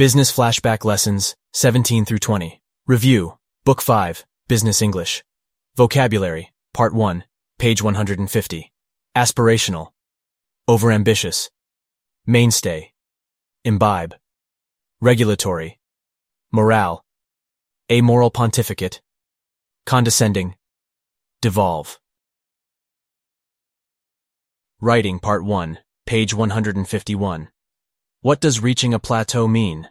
Business Flashback Lessons 17 through 20. Review. Book 5. Business English. Vocabulary. Part 1. Page 150. Aspirational. Overambitious. Mainstay. Imbibe. Regulatory. Morale. Amoral pontificate. Condescending. Devolve. Writing Part 1. Page 151. What does reaching a plateau mean?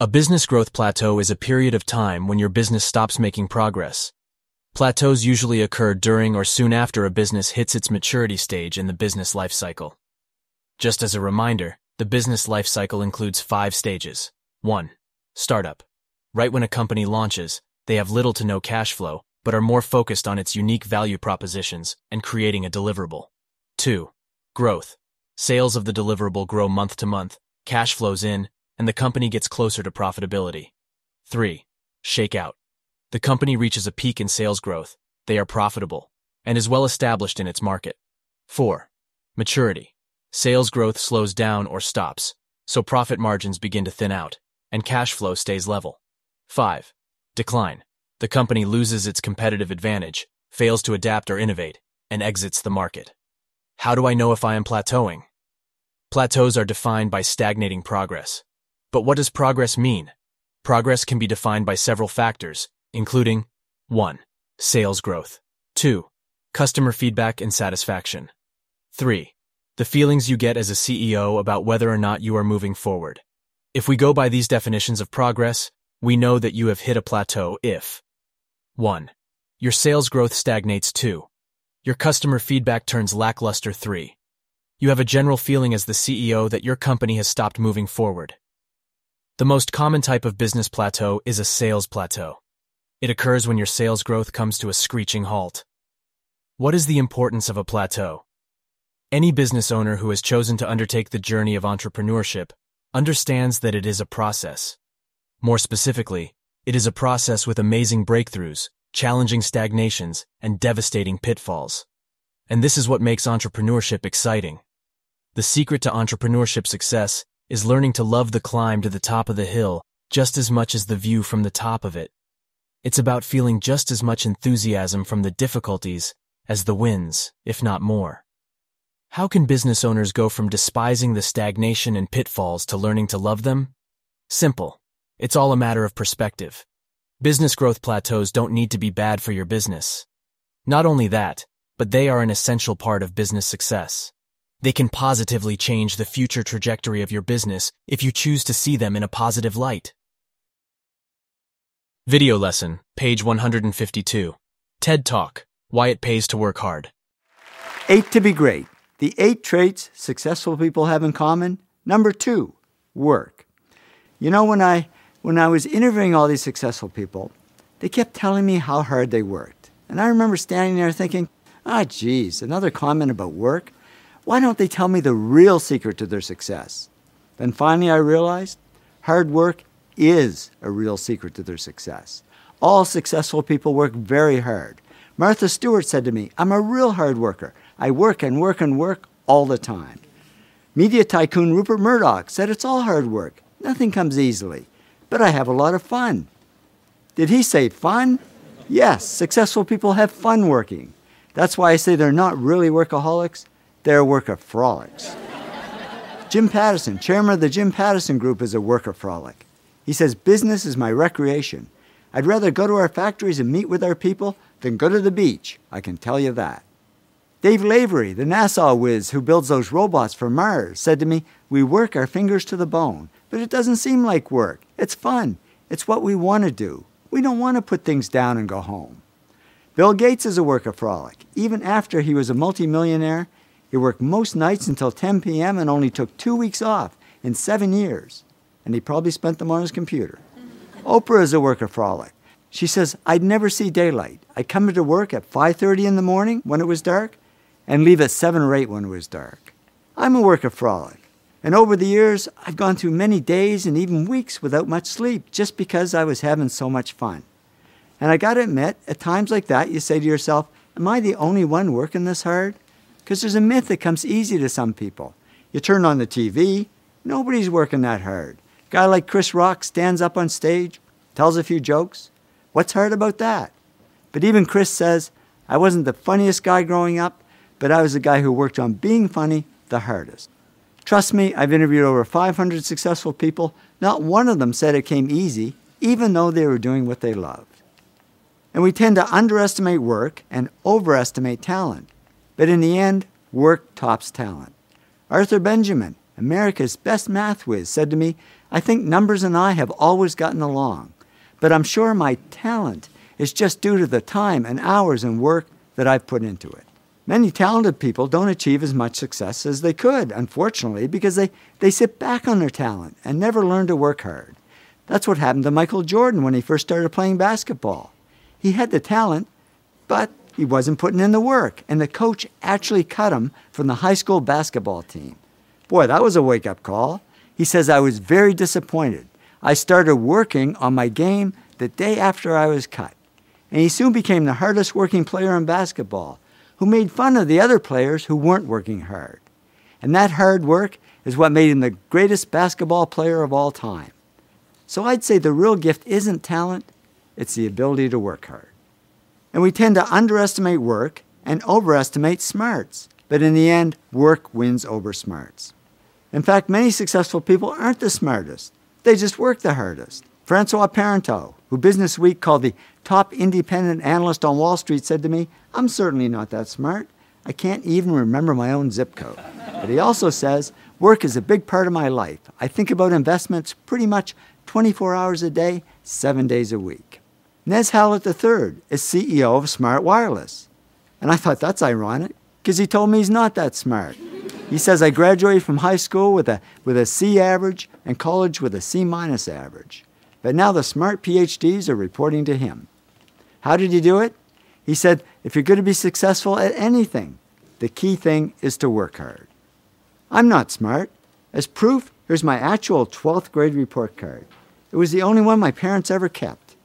A business growth plateau is a period of time when your business stops making progress. Plateaus usually occur during or soon after a business hits its maturity stage in the business life cycle. Just as a reminder, the business life cycle includes five stages. 1. Startup. Right when a company launches, they have little to no cash flow, but are more focused on its unique value propositions and creating a deliverable. 2. Growth. Sales of the deliverable grow month to month, cash flows in, and the company gets closer to profitability. 3. Shakeout. The company reaches a peak in sales growth, they are profitable, and is well established in its market. 4. Maturity. Sales growth slows down or stops, so profit margins begin to thin out, and cash flow stays level. 5. Decline. The company loses its competitive advantage, fails to adapt or innovate, and exits the market. How do I know if I am plateauing? Plateaus are defined by stagnating progress. But what does progress mean? Progress can be defined by several factors, including 1. Sales growth. 2. Customer feedback and satisfaction. 3. The feelings you get as a CEO about whether or not you are moving forward. If we go by these definitions of progress, we know that you have hit a plateau if 1. Your sales growth stagnates 2. Your customer feedback turns lackluster 3. You have a general feeling as the CEO that your company has stopped moving forward. The most common type of business plateau is a sales plateau. It occurs when your sales growth comes to a screeching halt. What is the importance of a plateau? Any business owner who has chosen to undertake the journey of entrepreneurship understands that it is a process. More specifically, it is a process with amazing breakthroughs, challenging stagnations, and devastating pitfalls. And this is what makes entrepreneurship exciting. The secret to entrepreneurship success is learning to love the climb to the top of the hill just as much as the view from the top of it. It's about feeling just as much enthusiasm from the difficulties as the wins, if not more. How can business owners go from despising the stagnation and pitfalls to learning to love them? Simple. It's all a matter of perspective. Business growth plateaus don't need to be bad for your business. Not only that, but they are an essential part of business success. They can positively change the future trajectory of your business if you choose to see them in a positive light. Video lesson, page 152. TED Talk, Why It Pays to Work Hard. Eight to be great. The eight traits successful people have in common. Number two, work. You know, when I when I was interviewing all these successful people, they kept telling me how hard they worked. And I remember standing there thinking, ah, geez, another comment about work? Why don't they tell me the real secret to their success? Then finally I realized hard work is a real secret to their success. All successful people work very hard. Martha Stewart said to me, I'm a real hard worker. I work and work and work all the time. Media tycoon Rupert Murdoch said it's all hard work. Nothing comes easily but I have a lot of fun. Did he say fun? Yes, successful people have fun working. That's why I say they're not really workaholics, they're workaholics. Jim Pattison, chairman of the Jim Pattison Group, is a worker workaholic. He says, Business is my recreation. I'd rather go to our factories and meet with our people than go to the beach, I can tell you that. Dave Lavery, the NASA whiz who builds those robots for Mars, said to me, We work our fingers to the bone. But it doesn't seem like work. It's fun. It's what we want to do. We don't want to put things down and go home. Bill Gates is a workaholic. Even after he was a multimillionaire, he worked most nights until 10 p.m. and only took two weeks off in seven years. And he probably spent them on his computer. Oprah is a workaholic. She says, I'd never see daylight. I'd come into work at 5.30 in the morning when it was dark and leave at 7 or 8 when it was dark. I'm a workaholic. And over the years, I've gone through many days and even weeks without much sleep just because I was having so much fun. And I gotta admit, at times like that, you say to yourself, Am I the only one working this hard? Because there's a myth that comes easy to some people. You turn on the TV, nobody's working that hard. A Guy like Chris Rock stands up on stage, tells a few jokes. What's hard about that? But even Chris says, I wasn't the funniest guy growing up, but I was the guy who worked on being funny the hardest. Trust me, I've interviewed over 500 successful people. Not one of them said it came easy, even though they were doing what they loved. And we tend to underestimate work and overestimate talent. But in the end, work tops talent. Arthur Benjamin, America's best math whiz, said to me, I think numbers and I have always gotten along, but I'm sure my talent is just due to the time and hours and work that I've put into it. Many talented people don't achieve as much success as they could, unfortunately, because they, they sit back on their talent and never learn to work hard. That's what happened to Michael Jordan when he first started playing basketball. He had the talent, but he wasn't putting in the work, and the coach actually cut him from the high school basketball team. Boy, that was a wake up call. He says, I was very disappointed. I started working on my game the day after I was cut. And he soon became the hardest working player in basketball who made fun of the other players who weren't working hard. And that hard work is what made him the greatest basketball player of all time. So I'd say the real gift isn't talent, it's the ability to work hard. And we tend to underestimate work and overestimate smarts. But in the end, work wins over smarts. In fact, many successful people aren't the smartest, they just work the hardest. Francois Parenteau, who Business Week called the top independent analyst on Wall Street, said to me, I'm certainly not that smart. I can't even remember my own zip code. But he also says, work is a big part of my life. I think about investments pretty much 24 hours a day, seven days a week. Nez Hallett III is CEO of Smart Wireless. And I thought that's ironic because he told me he's not that smart. He says I graduated from high school with a, with a C average and college with a C minus average. But now the smart PhDs are reporting to him. How did he do it? He said, if you're going to be successful at anything, the key thing is to work hard. I'm not smart. As proof, here's my actual 12th grade report card. It was the only one my parents ever kept.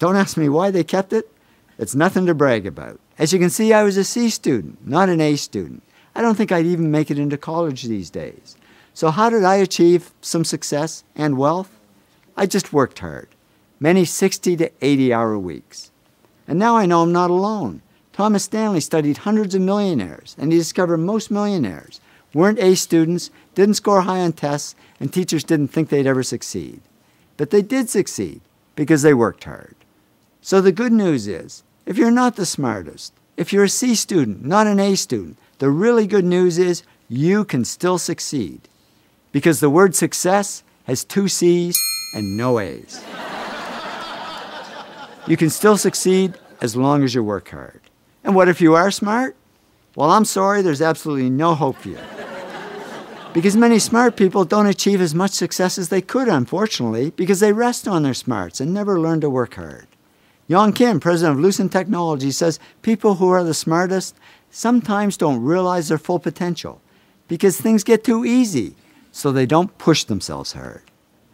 Don't ask me why they kept it. It's nothing to brag about. As you can see, I was a C student, not an A student. I don't think I'd even make it into college these days. So, how did I achieve some success and wealth? I just worked hard, many 60 to 80 hour weeks. And now I know I'm not alone. Thomas Stanley studied hundreds of millionaires, and he discovered most millionaires weren't A students, didn't score high on tests, and teachers didn't think they'd ever succeed. But they did succeed because they worked hard. So the good news is if you're not the smartest, if you're a C student, not an A student, the really good news is you can still succeed because the word success has two C's and no A's. You can still succeed as long as you work hard. And what if you are smart? Well, I'm sorry, there's absolutely no hope for you. Because many smart people don't achieve as much success as they could, unfortunately, because they rest on their smarts and never learn to work hard. Yong Kim, president of Lucent Technology, says people who are the smartest sometimes don't realize their full potential because things get too easy, so they don't push themselves hard.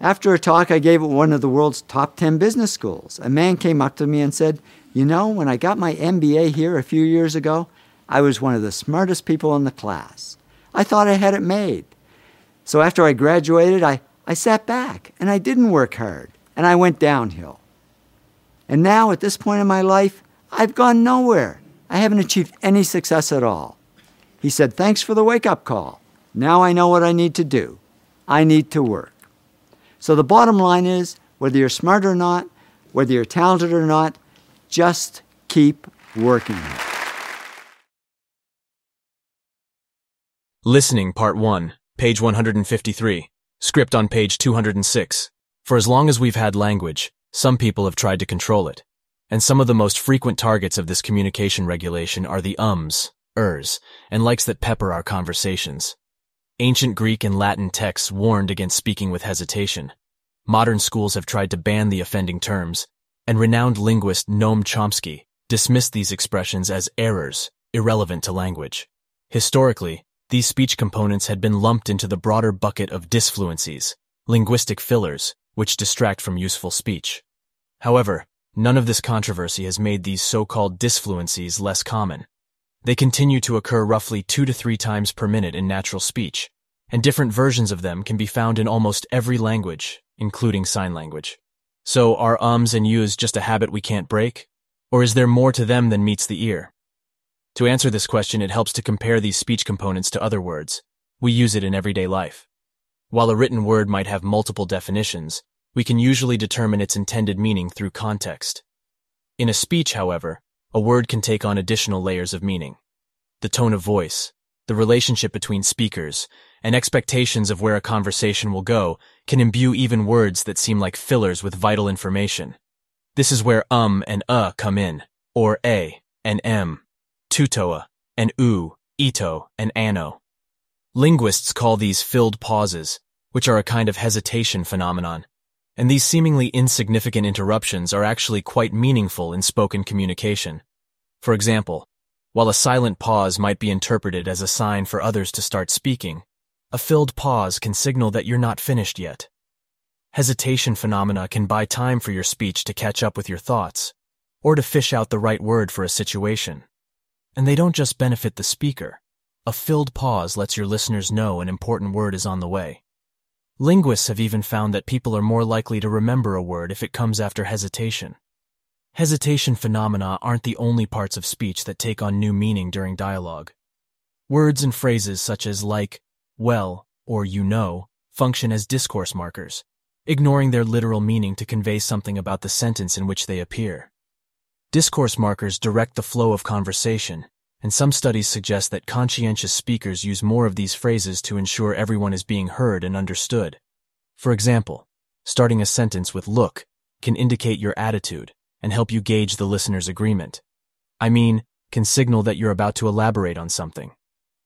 After a talk I gave at one of the world's top 10 business schools, a man came up to me and said, You know, when I got my MBA here a few years ago, I was one of the smartest people in the class. I thought I had it made. So after I graduated, I, I sat back and I didn't work hard and I went downhill. And now, at this point in my life, I've gone nowhere. I haven't achieved any success at all. He said, Thanks for the wake up call. Now I know what I need to do. I need to work. So the bottom line is whether you're smart or not, whether you're talented or not, just keep working. Listening Part 1, page 153. Script on page 206. For as long as we've had language, some people have tried to control it. And some of the most frequent targets of this communication regulation are the ums, ers, and likes that pepper our conversations. Ancient Greek and Latin texts warned against speaking with hesitation. Modern schools have tried to ban the offending terms, and renowned linguist Noam Chomsky dismissed these expressions as errors, irrelevant to language. Historically, these speech components had been lumped into the broader bucket of disfluencies, linguistic fillers, which distract from useful speech. However, none of this controversy has made these so-called disfluencies less common. They continue to occur roughly two to three times per minute in natural speech, and different versions of them can be found in almost every language, including sign language. So are ums and yous just a habit we can't break? Or is there more to them than meets the ear? To answer this question, it helps to compare these speech components to other words. We use it in everyday life. While a written word might have multiple definitions, we can usually determine its intended meaning through context. In a speech, however, a word can take on additional layers of meaning. The tone of voice, the relationship between speakers, and expectations of where a conversation will go can imbue even words that seem like fillers with vital information. This is where um and uh come in, or a and m, tuota and u, ito and ano. Linguists call these filled pauses, which are a kind of hesitation phenomenon, and these seemingly insignificant interruptions are actually quite meaningful in spoken communication. For example, while a silent pause might be interpreted as a sign for others to start speaking, a filled pause can signal that you're not finished yet. Hesitation phenomena can buy time for your speech to catch up with your thoughts, or to fish out the right word for a situation. And they don't just benefit the speaker. A filled pause lets your listeners know an important word is on the way. Linguists have even found that people are more likely to remember a word if it comes after hesitation. Hesitation phenomena aren't the only parts of speech that take on new meaning during dialogue. Words and phrases such as like, well, or you know, function as discourse markers, ignoring their literal meaning to convey something about the sentence in which they appear. Discourse markers direct the flow of conversation, and some studies suggest that conscientious speakers use more of these phrases to ensure everyone is being heard and understood. For example, starting a sentence with look can indicate your attitude and help you gauge the listener's agreement. I mean, can signal that you're about to elaborate on something.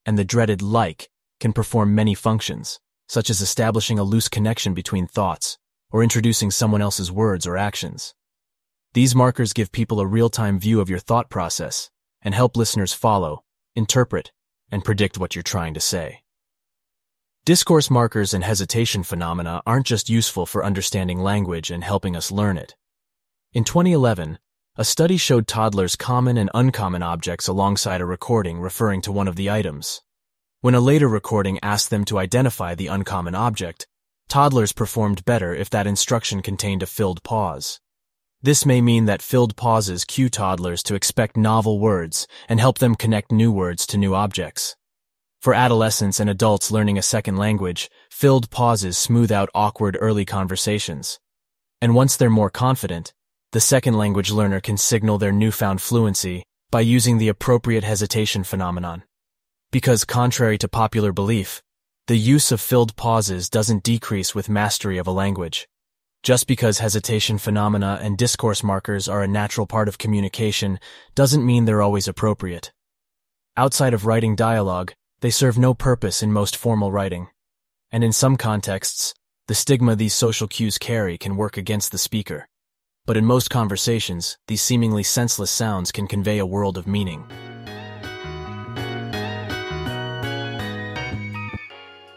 And the dreaded like can perform many functions, such as establishing a loose connection between thoughts or introducing someone else's words or actions. These markers give people a real-time view of your thought process and help listeners follow, interpret, and predict what you're trying to say. Discourse markers and hesitation phenomena aren't just useful for understanding language and helping us learn it. In 2011, a study showed toddlers common and uncommon objects alongside a recording referring to one of the items. When a later recording asked them to identify the uncommon object, toddlers performed better if that instruction contained a filled pause. This may mean that filled pauses cue toddlers to expect novel words and help them connect new words to new objects. For adolescents and adults learning a second language, filled pauses smooth out awkward early conversations. And once they're more confident, the second language learner can signal their newfound fluency by using the appropriate hesitation phenomenon. Because contrary to popular belief, the use of filled pauses doesn't decrease with mastery of a language. Just because hesitation phenomena and discourse markers are a natural part of communication doesn't mean they're always appropriate. Outside of writing dialogue, they serve no purpose in most formal writing. And in some contexts, the stigma these social cues carry can work against the speaker. But in most conversations, these seemingly senseless sounds can convey a world of meaning.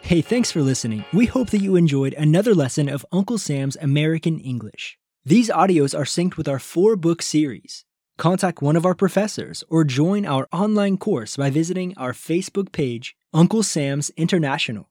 Hey, thanks for listening. We hope that you enjoyed another lesson of Uncle Sam's American English. These audios are synced with our four book series. Contact one of our professors or join our online course by visiting our Facebook page, Uncle Sam's International.